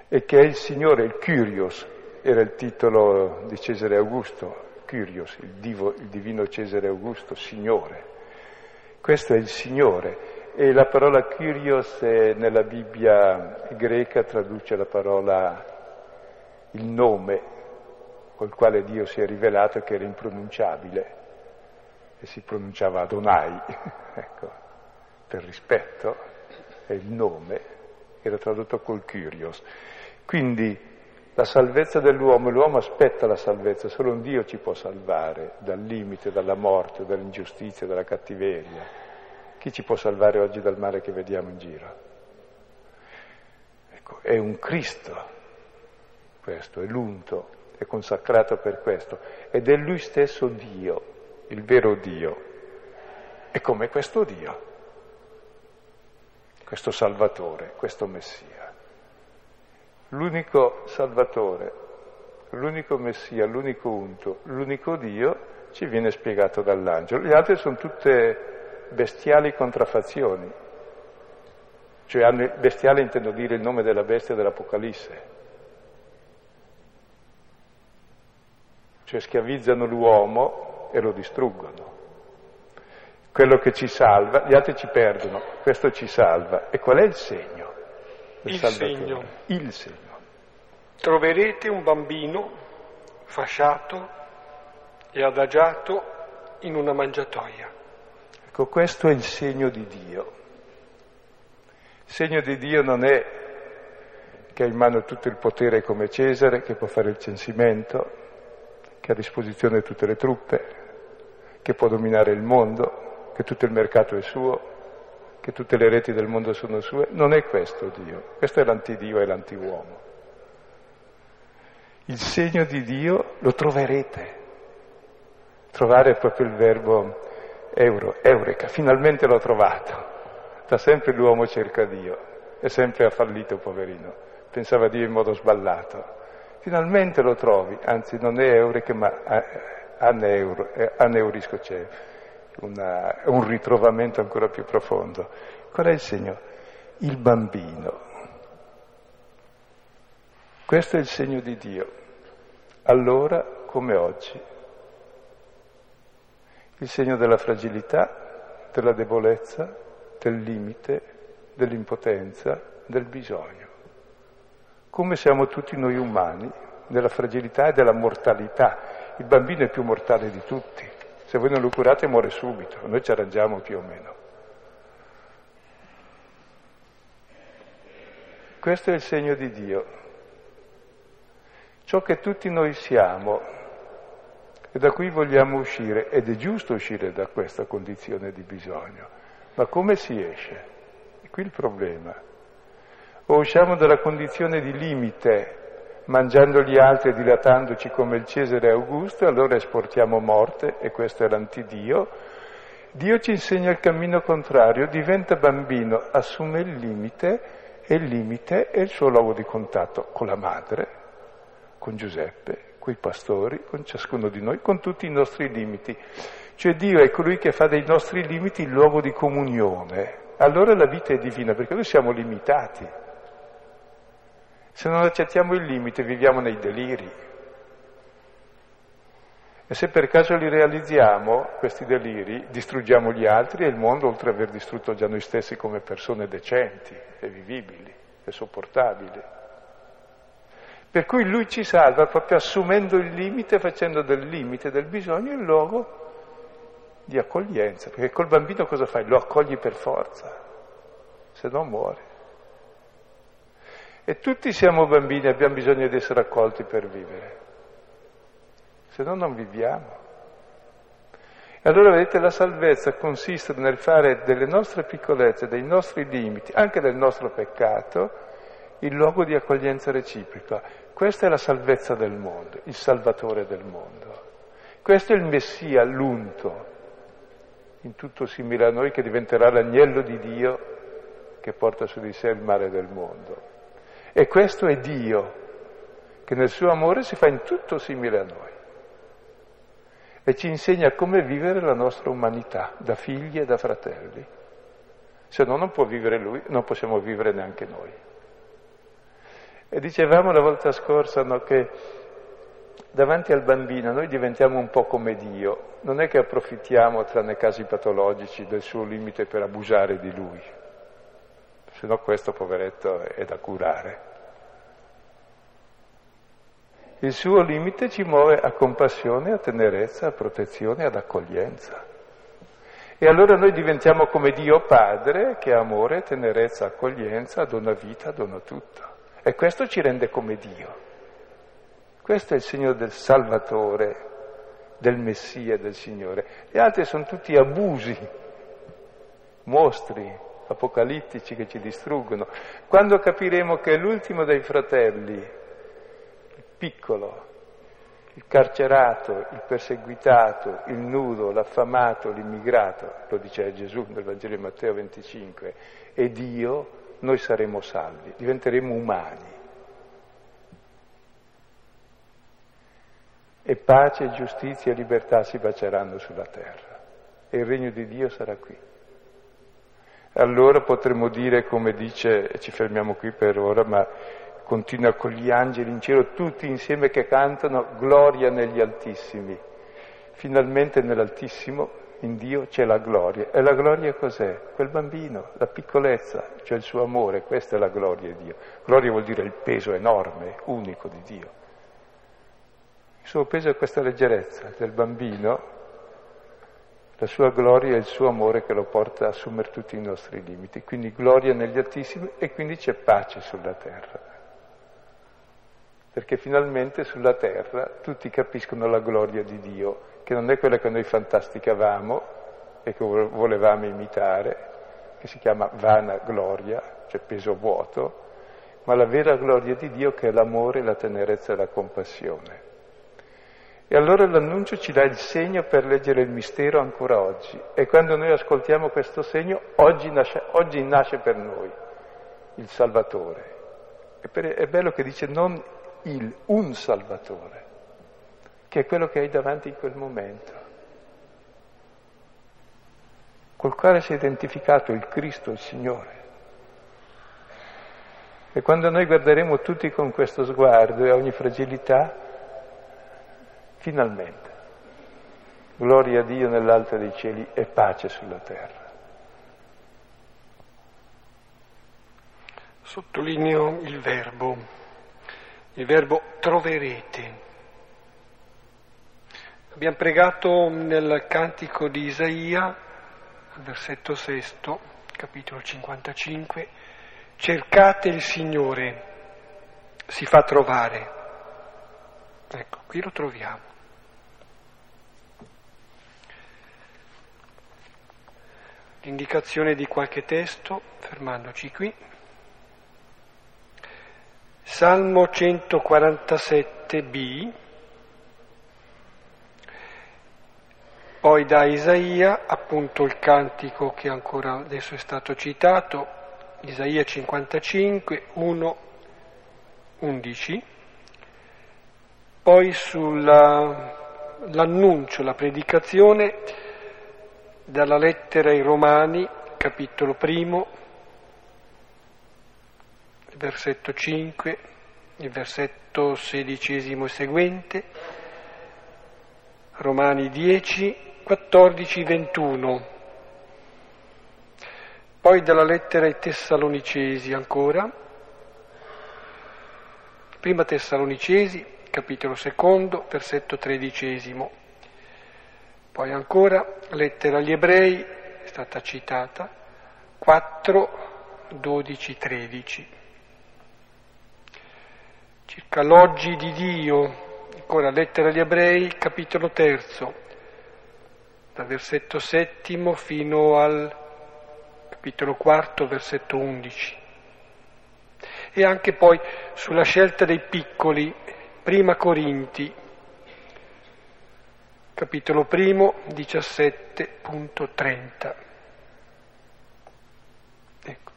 B: e che è il Signore, il Kyrios, era il titolo di Cesare Augusto, Kyrios, il, divo, il divino Cesare Augusto, Signore. Questo è il Signore E la parola Kyrios nella Bibbia greca traduce la parola il nome col quale Dio si è rivelato che era impronunciabile e si pronunciava Adonai, ecco, per rispetto, è il nome, era tradotto col Kyrios. Quindi la salvezza dell'uomo, l'uomo aspetta la salvezza, solo un Dio ci può salvare dal limite, dalla morte, dall'ingiustizia, dalla cattiveria. Chi ci può salvare oggi dal male che vediamo in giro? Ecco, è un Cristo questo, è l'unto, è consacrato per questo ed è lui stesso Dio, il vero Dio. E come questo Dio, questo Salvatore, questo Messia l'unico Salvatore, l'unico Messia, l'unico unto, l'unico Dio ci viene spiegato dall'angelo. Gli altri sono tutte bestiali contraffazioni, cioè bestiale intendo dire il nome della bestia dell'Apocalisse. Cioè schiavizzano l'uomo e lo distruggono. Quello che ci salva, gli altri ci perdono, questo ci salva. E qual è il segno?
A: Il segno.
B: Il segno.
A: Troverete un bambino fasciato e adagiato in una mangiatoia.
B: Ecco, questo è il segno di Dio. Il segno di Dio non è che ha in mano tutto il potere come Cesare, che può fare il censimento, che ha a disposizione tutte le truppe, che può dominare il mondo, che tutto il mercato è suo, che tutte le reti del mondo sono sue. Non è questo Dio, questo è l'antidio e l'antiuomo. Il segno di Dio lo troverete. Trovare è proprio il verbo euro, eureka, finalmente l'ho trovato. Da sempre l'uomo cerca Dio e sempre ha fallito, poverino. Pensava a Dio in modo sballato. Finalmente lo trovi, anzi non è eureka ma aneuro, aneurisco c'è una, un ritrovamento ancora più profondo. Qual è il segno? Il bambino. Questo è il segno di Dio, allora come oggi. Il segno della fragilità, della debolezza, del limite, dell'impotenza, del bisogno. Come siamo tutti noi umani, della fragilità e della mortalità. Il bambino è più mortale di tutti. Se voi non lo curate muore subito, noi ci arrangiamo più o meno. Questo è il segno di Dio. Ciò che tutti noi siamo e da cui vogliamo uscire, ed è giusto uscire da questa condizione di bisogno, ma come si esce? È qui il problema. O usciamo dalla condizione di limite mangiando gli altri e dilatandoci come il Cesare Augusto, allora esportiamo morte e questo è l'antidio. Dio ci insegna il cammino contrario, diventa bambino, assume il limite e il limite è il suo luogo di contatto con la madre, con Giuseppe, con i pastori, con ciascuno di noi, con tutti i nostri limiti. Cioè Dio è colui che fa dei nostri limiti il luogo di comunione. Allora la vita è divina perché noi siamo limitati. Se non accettiamo il limite viviamo nei deliri. E se per caso li realizziamo, questi deliri, distruggiamo gli altri e il mondo, oltre ad aver distrutto già noi stessi come persone decenti e vivibili e sopportabili. Per cui lui ci salva proprio assumendo il limite, facendo del limite del bisogno il luogo di accoglienza, perché col bambino cosa fai? Lo accogli per forza, se no muore. E tutti siamo bambini, abbiamo bisogno di essere accolti per vivere, se no non viviamo. E allora vedete la salvezza consiste nel fare delle nostre piccolezze, dei nostri limiti, anche del nostro peccato, il luogo di accoglienza reciproca. Questa è la salvezza del mondo, il salvatore del mondo. Questo è il Messia, l'unto, in tutto simile a noi, che diventerà l'agnello di Dio che porta su di sé il male del mondo. E questo è Dio, che nel suo amore si fa in tutto simile a noi e ci insegna come vivere la nostra umanità, da figli e da fratelli. Se no non può vivere lui, non possiamo vivere neanche noi. E dicevamo la volta scorsa no, che davanti al bambino noi diventiamo un po' come Dio, non è che approfittiamo, tranne casi patologici, del suo limite per abusare di lui, se no questo poveretto è da curare. Il suo limite ci muove a compassione, a tenerezza, a protezione, ad accoglienza. E allora noi diventiamo come Dio Padre, che ha amore, tenerezza, accoglienza, dona vita, dona tutto. E questo ci rende come Dio. Questo è il segno del Salvatore, del Messia, del Signore. Gli altri sono tutti abusi, mostri apocalittici che ci distruggono. Quando capiremo che l'ultimo dei fratelli, il piccolo, il carcerato, il perseguitato, il nudo, l'affamato, l'immigrato, lo dice Gesù nel Vangelo di Matteo 25, e Dio, noi saremo salvi, diventeremo umani. E pace, giustizia e libertà si baceranno sulla terra e il regno di Dio sarà qui. Allora potremo dire, come dice, e ci fermiamo qui per ora, ma continua con gli angeli in cielo, tutti insieme che cantano gloria negli altissimi. Finalmente nell'altissimo, in Dio, c'è la gloria. E la gloria cos'è? Quel bambino, la piccolezza, cioè il suo amore, questa è la gloria di Dio. Gloria vuol dire il peso enorme, unico di Dio. Il suo peso è questa leggerezza del bambino, la sua gloria è il suo amore che lo porta a assumere tutti i nostri limiti. Quindi gloria negli altissimi e quindi c'è pace sulla terra. Perché finalmente sulla terra tutti capiscono la gloria di Dio, che non è quella che noi fantasticavamo e che volevamo imitare, che si chiama vana gloria, cioè peso vuoto, ma la vera gloria di Dio che è l'amore, la tenerezza e la compassione. E allora l'annuncio ci dà il segno per leggere il mistero ancora oggi. E quando noi ascoltiamo questo segno, oggi nasce, oggi nasce per noi il Salvatore. E per, è bello che dice non il, un Salvatore, che è quello che hai davanti in quel momento. Col quale si è identificato il Cristo, il Signore. E quando noi guarderemo tutti con questo sguardo e ogni fragilità, Finalmente. Gloria a Dio nell'alto dei cieli e pace sulla terra.
A: Sottolineo il verbo, il verbo troverete. Abbiamo pregato nel cantico di Isaia, versetto sesto, capitolo 55, cercate il Signore, si fa trovare. Ecco, qui lo troviamo. L'indicazione di qualche testo, fermandoci qui. Salmo 147b, poi da Isaia, appunto il cantico che ancora adesso è stato citato, Isaia 55, 1, 11, poi sull'annuncio, la predicazione dalla lettera ai Romani, capitolo primo, versetto 5, il versetto sedicesimo e seguente, Romani 10, 14, 21. Poi dalla lettera ai Tessalonicesi ancora, prima Tessalonicesi, capitolo secondo, versetto tredicesimo. Poi ancora, lettera agli ebrei, è stata citata, 4, 12, 13. Circa l'oggi di Dio, ancora lettera agli ebrei, capitolo terzo, dal versetto settimo fino al capitolo quarto, versetto 11. E anche poi sulla scelta dei piccoli, prima Corinti, capitolo primo, 17.30. Ecco,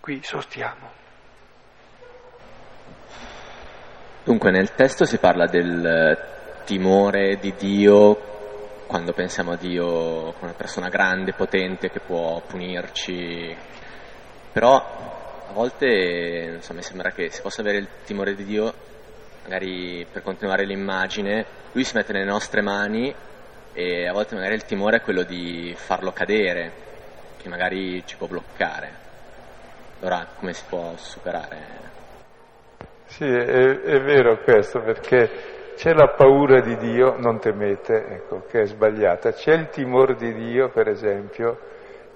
A: qui sostiamo.
C: Dunque nel testo si parla del timore di Dio quando pensiamo a Dio come una persona grande, potente, che può punirci, però a volte insomma, mi sembra che si possa avere il timore di Dio magari per continuare l'immagine, lui si mette nelle nostre mani e a volte magari il timore è quello di farlo cadere, che magari ci può bloccare. Allora come si può superare?
B: Sì, è, è vero questo, perché c'è la paura di Dio, non temete, ecco, che è sbagliata. C'è il timore di Dio, per esempio,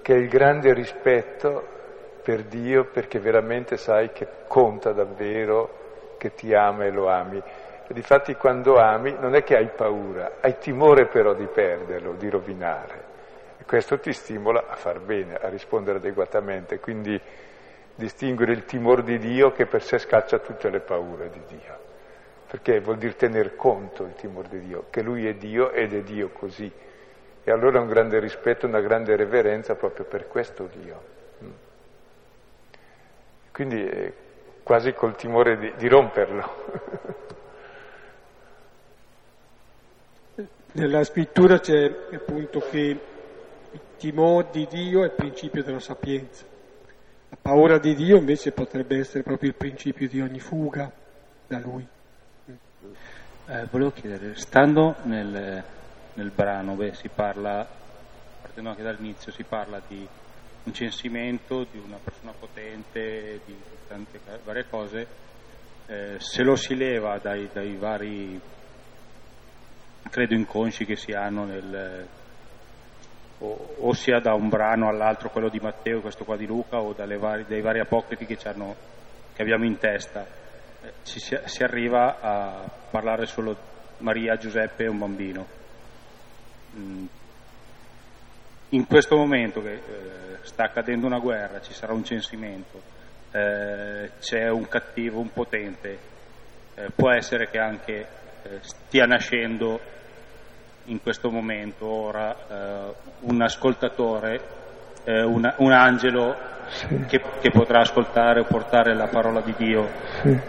B: che è il grande rispetto per Dio perché veramente sai che conta davvero, che ti ama e lo ami. E difatti quando ami non è che hai paura, hai timore però di perderlo, di rovinare. E questo ti stimola a far bene, a rispondere adeguatamente. Quindi distinguere il timore di Dio che per sé scaccia tutte le paure di Dio perché vuol dire tener conto il timore di Dio, che Lui è Dio ed è Dio così. E allora un grande rispetto, una grande reverenza proprio per questo Dio. Mm. Quindi eh, quasi col timore di, di romperlo.
A: Nella scrittura c'è appunto che il timore di Dio è il principio della sapienza. La paura di Dio invece potrebbe essere proprio il principio di ogni fuga da Lui.
D: Eh, volevo chiedere, stando nel, nel brano, beh, si parla, partendo anche dall'inizio, si parla di un censimento di una persona potente, di tante varie cose, eh, se lo si leva dai, dai, vari, credo, inconsci che si hanno nel, o, o, sia da un brano all'altro, quello di Matteo, questo qua di Luca, o vari, dai vari apocrifi che, che abbiamo in testa si, si arriva a parlare solo Maria, Giuseppe e un bambino. Mm. In questo momento che eh, sta accadendo una guerra, ci sarà un censimento, eh, c'è un cattivo, un potente, eh, può essere che anche eh, stia nascendo in questo momento ora eh, un ascoltatore, eh, una, un angelo sì. che, che, potrà ascoltare o portare la parola di Dio.
B: Sì.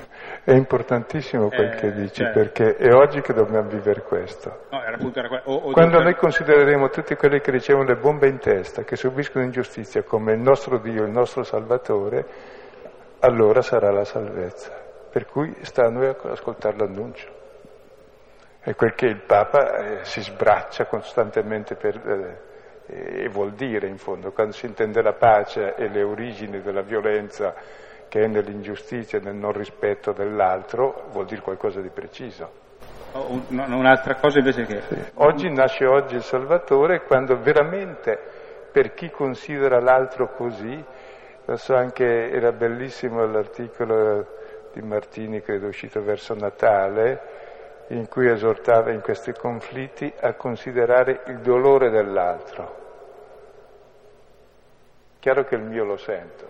B: È importantissimo quel eh, che dici, certo. perché è oggi che dobbiamo vivere questo.
D: No, era appunto, era o, o
B: Quando noi considereremo tutti quelli che ricevono le bombe in testa, che subiscono ingiustizia come il nostro Dio, il nostro Salvatore, allora sarà la salvezza. Per cui sta a noi ascoltare l'annuncio. È quel che il Papa eh, si sbraccia costantemente per... Eh, e vuol dire in fondo, quando si intende la pace e le origini della violenza che è nell'ingiustizia e nel non rispetto dell'altro, vuol dire qualcosa di preciso.
D: Oh, un'altra cosa invece che...
B: Sì. Oggi nasce oggi il Salvatore quando veramente per chi considera l'altro così, lo so anche, era bellissimo l'articolo di Martini, credo uscito verso Natale, in cui esortava in questi conflitti a considerare il dolore dell'altro. Chiaro che il mio lo sento,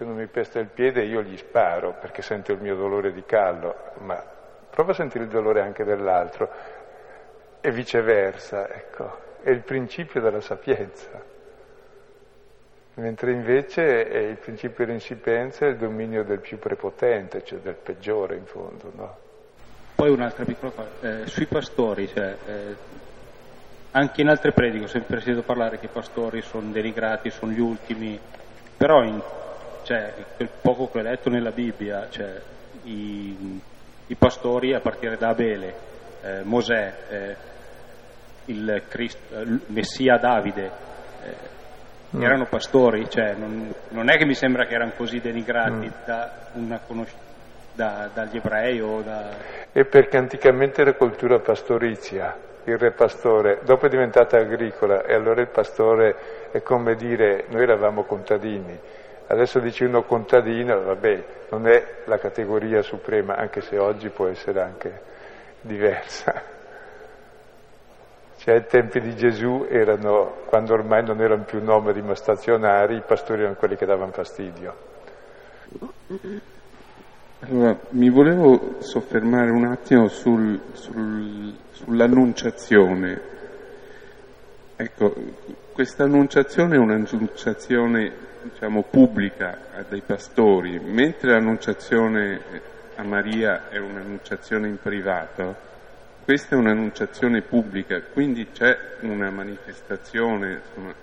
B: se uno mi pesta il piede io gli sparo perché sento il mio dolore di callo, ma prova a sentire il dolore anche dell'altro e viceversa, ecco, è il principio della sapienza. Mentre invece è il principio dell'insipienza è il dominio del più prepotente, cioè del peggiore in fondo, no?
D: Poi un'altra piccola cosa, eh, sui pastori, cioè, eh, anche in altre prediche ho sempre sentito parlare che i pastori sono denigrati, sono gli ultimi, però in cioè, quel poco che ho letto nella Bibbia, cioè, i, i, pastori a partire da Abele, eh, Mosè, eh, il, Cristo, il, eh, Messia Davide, eh, mm. erano pastori, cioè, non, non, è che mi sembra che erano così denigrati mm. da conosc- da, dagli ebrei o da...
B: E perché anticamente era cultura pastorizia, il re pastore, dopo è diventata agricola e allora il pastore è come dire noi eravamo contadini Adesso dici uno contadino, vabbè, non è la categoria suprema, anche se oggi può essere anche diversa. Cioè ai tempi di Gesù erano, quando ormai non erano più nomadi ma stazionari, i pastori erano quelli che davano fastidio.
E: Allora, mi volevo soffermare un attimo sul, sul, sull'annunciazione. Ecco, questa annunciazione è un'annunciazione diciamo, pubblica dai pastori, mentre l'annunciazione a Maria è un'annunciazione in privato, questa è un'annunciazione pubblica, quindi c'è una manifestazione. Insomma,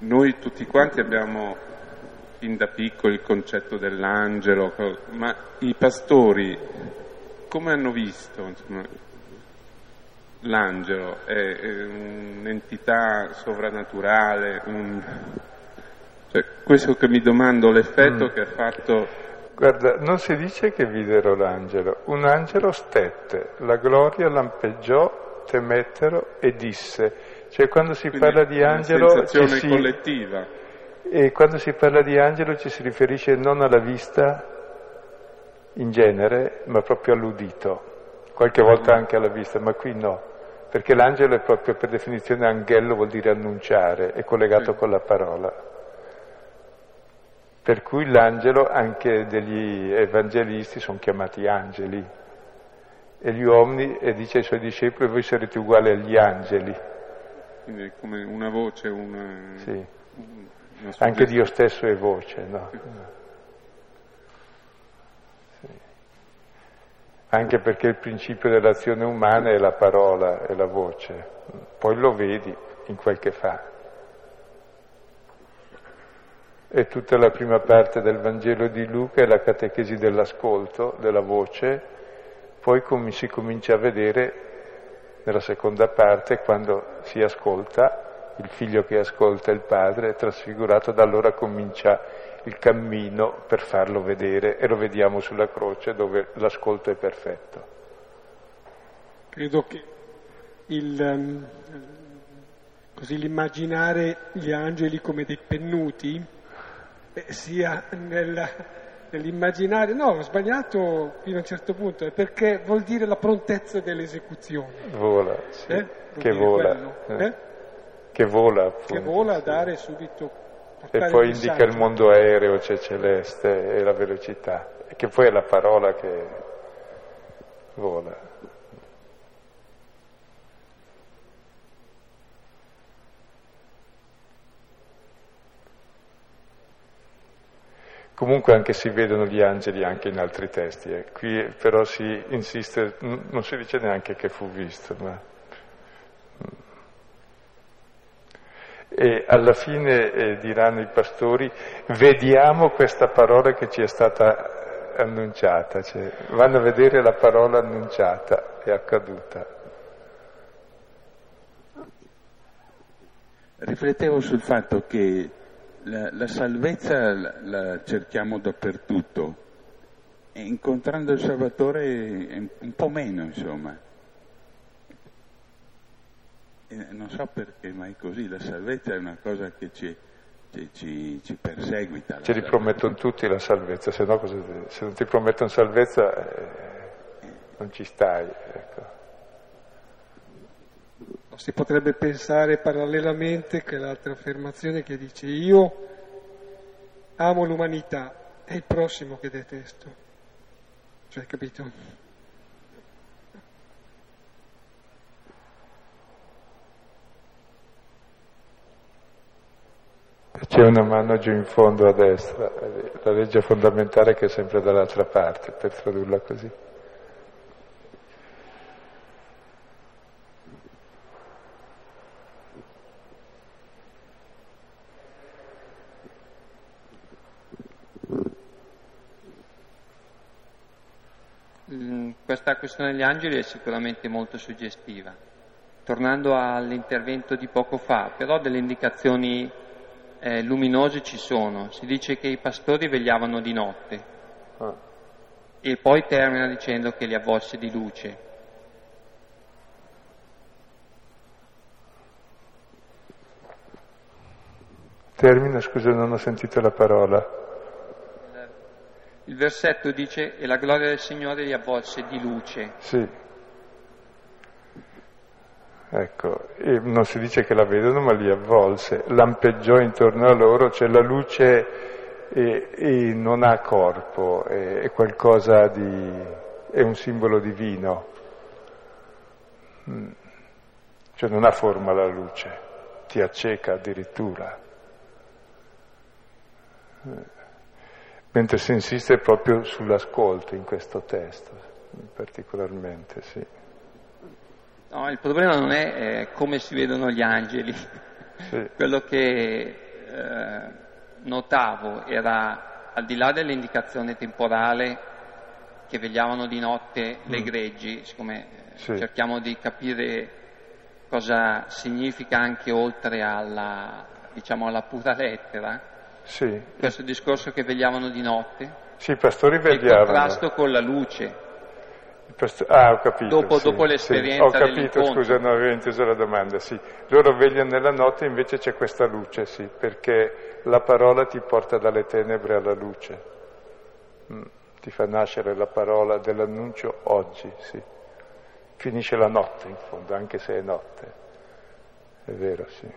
E: noi tutti quanti abbiamo fin da piccoli il concetto dell'angelo, ma i pastori come hanno visto insomma, l'angelo? È, un'entità sovrannaturale? Un... Cioè, questo che mi domando, l'effetto mm. che ha fatto...
B: Guarda, non si dice che videro l'angelo, un angelo stette, la gloria lampeggiò, temettero e disse. Cioè quando si
E: Quindi
B: parla di angelo...
E: Una sensazione
B: si...
E: collettiva.
B: E quando si parla di angelo ci si riferisce non alla vista in genere, ma proprio all'udito, qualche volta anche alla vista, ma qui no, perché l'angelo è proprio per definizione angelo, vuol dire annunciare, è collegato con la parola. Per cui l'angelo, anche degli evangelisti, sono chiamati angeli. E gli uomini, e dice ai suoi discepoli, voi sarete uguali agli angeli.
E: Quindi è come una voce, una...
B: Sì anche Dio stesso è voce, no? Sì. Anche perché il principio dell'azione umana è la parola, è la voce, poi lo vedi in quel che fa. E tutta la prima parte del Vangelo di Luca è la catechesi dell'ascolto, della voce, poi come si comincia a vedere nella seconda parte quando si ascolta il figlio che ascolta il padre è trasfigurato, da allora comincia il cammino per farlo vedere e lo vediamo sulla croce dove l'ascolto è perfetto.
A: Credo che il, um, così, l'immaginare gli angeli come dei pennuti eh, sia nella, nell'immaginare, no, ho sbagliato fino a un certo punto, è perché vuol dire la prontezza dell'esecuzione.
B: Vola, sì,
A: eh?
B: che vola.
A: Quello, eh?
B: Che vola appunto.
A: Che vola a dare subito.
B: E poi indica il mondo aereo, cioè celeste, e la velocità. Che poi è la parola che vola. Comunque anche si vedono gli angeli anche in altri testi, eh. qui però si insiste, non si dice neanche che fu visto, ma e alla fine eh, diranno i pastori vediamo questa parola che ci è stata annunciata, cioè, vanno a vedere la parola annunciata, è accaduta.
E: Riflettevo sul fatto che la, la salvezza la, la, cerchiamo dappertutto e incontrando il Salvatore un po' meno, insomma. Non so perché, ma è così, la salvezza è una cosa che ci, ci, ci, ci perseguita.
B: Ci ripromettono tutti la salvezza, se, no cosa, se non ti promettono salvezza eh, non ci stai. Ecco.
A: Si potrebbe pensare parallelamente che l'altra affermazione che dice io amo l'umanità, è il prossimo che detesto. Cioè, capito?
B: C'è una mano giù in fondo a destra, la legge fondamentale che è sempre dall'altra parte, per tradurla così.
F: Mm, questa questione degli angeli è sicuramente molto suggestiva. Tornando all'intervento di poco fa, però delle indicazioni eh, luminose ci sono. Si dice che i pastori vegliavano di notte ah. e poi termina dicendo che li avvolse di luce.
B: Termina, scusa, non ho sentito la parola.
F: Il versetto dice e la gloria del Signore li avvolse di luce.
B: Sì. Ecco, non si dice che la vedono, ma li avvolse, lampeggiò intorno a loro, cioè la luce e, e non ha corpo, è, è, qualcosa di... è un simbolo divino, mm. cioè non ha forma la luce, ti acceca addirittura. Mentre si insiste proprio sull'ascolto in questo testo, particolarmente, sì.
F: No, il problema non è eh, come si vedono gli angeli. Sì. Quello che eh, notavo era, al di là dell'indicazione temporale, che vegliavano di notte le mm. greggi, siccome eh, sì. cerchiamo di capire cosa significa anche oltre alla, diciamo, alla pura lettera,
B: sì.
F: questo discorso che vegliavano di notte,
B: sì, pastori vegliavano.
F: Il contrasto con la luce.
B: Ah, ho capito.
F: Dopo,
B: sì,
F: dopo l'esperienza
B: sì. Ho capito, scusa, non avevo inteso la domanda, sì. Loro vegliano nella notte, invece c'è questa luce, sì, perché la parola ti porta dalle tenebre alla luce. Mm. Ti fa nascere la parola dell'annuncio oggi, sì. Finisce la notte, in fondo, anche se è notte. È vero, sì.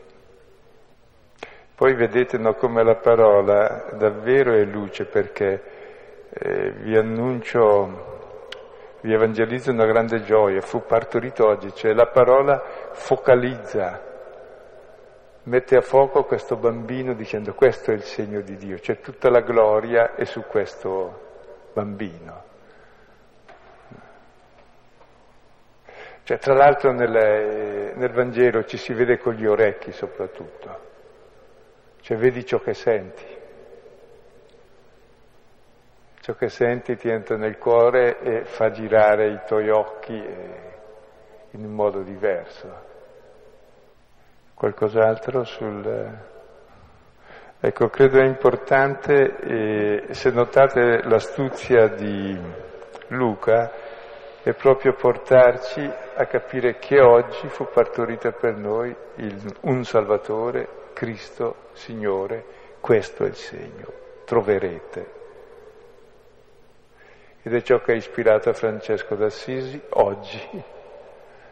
B: Poi vedete no, come la parola davvero è luce perché eh, vi annuncio, vi evangelizzo una grande gioia, fu partorito oggi, cioè la parola focalizza, mette a fuoco questo bambino dicendo questo è il segno di Dio, cioè tutta la gloria è su questo bambino. Cioè, tra l'altro nel, nel Vangelo ci si vede con gli orecchi soprattutto cioè vedi ciò che senti. Ciò che senti ti entra nel cuore e fa girare i tuoi occhi in un modo diverso. Qualcos'altro sul... Ecco, credo è importante, eh, se notate l'astuzia di Luca, è proprio portarci a capire che oggi fu partorita per noi il, un Salvatore Cristo Signore, questo è il segno, troverete. Ed è ciò che ha ispirato Francesco d'Assisi oggi,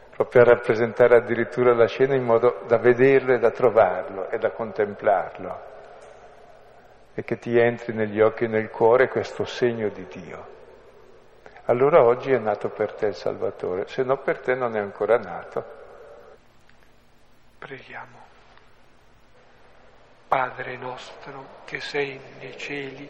B: proprio a rappresentare addirittura la scena in modo da vederlo e da trovarlo e da contemplarlo e che ti entri negli occhi e nel cuore questo segno di Dio. Allora oggi è nato per te il Salvatore, se no per te non è ancora nato.
A: Preghiamo. Padre nostro che sei nei cieli,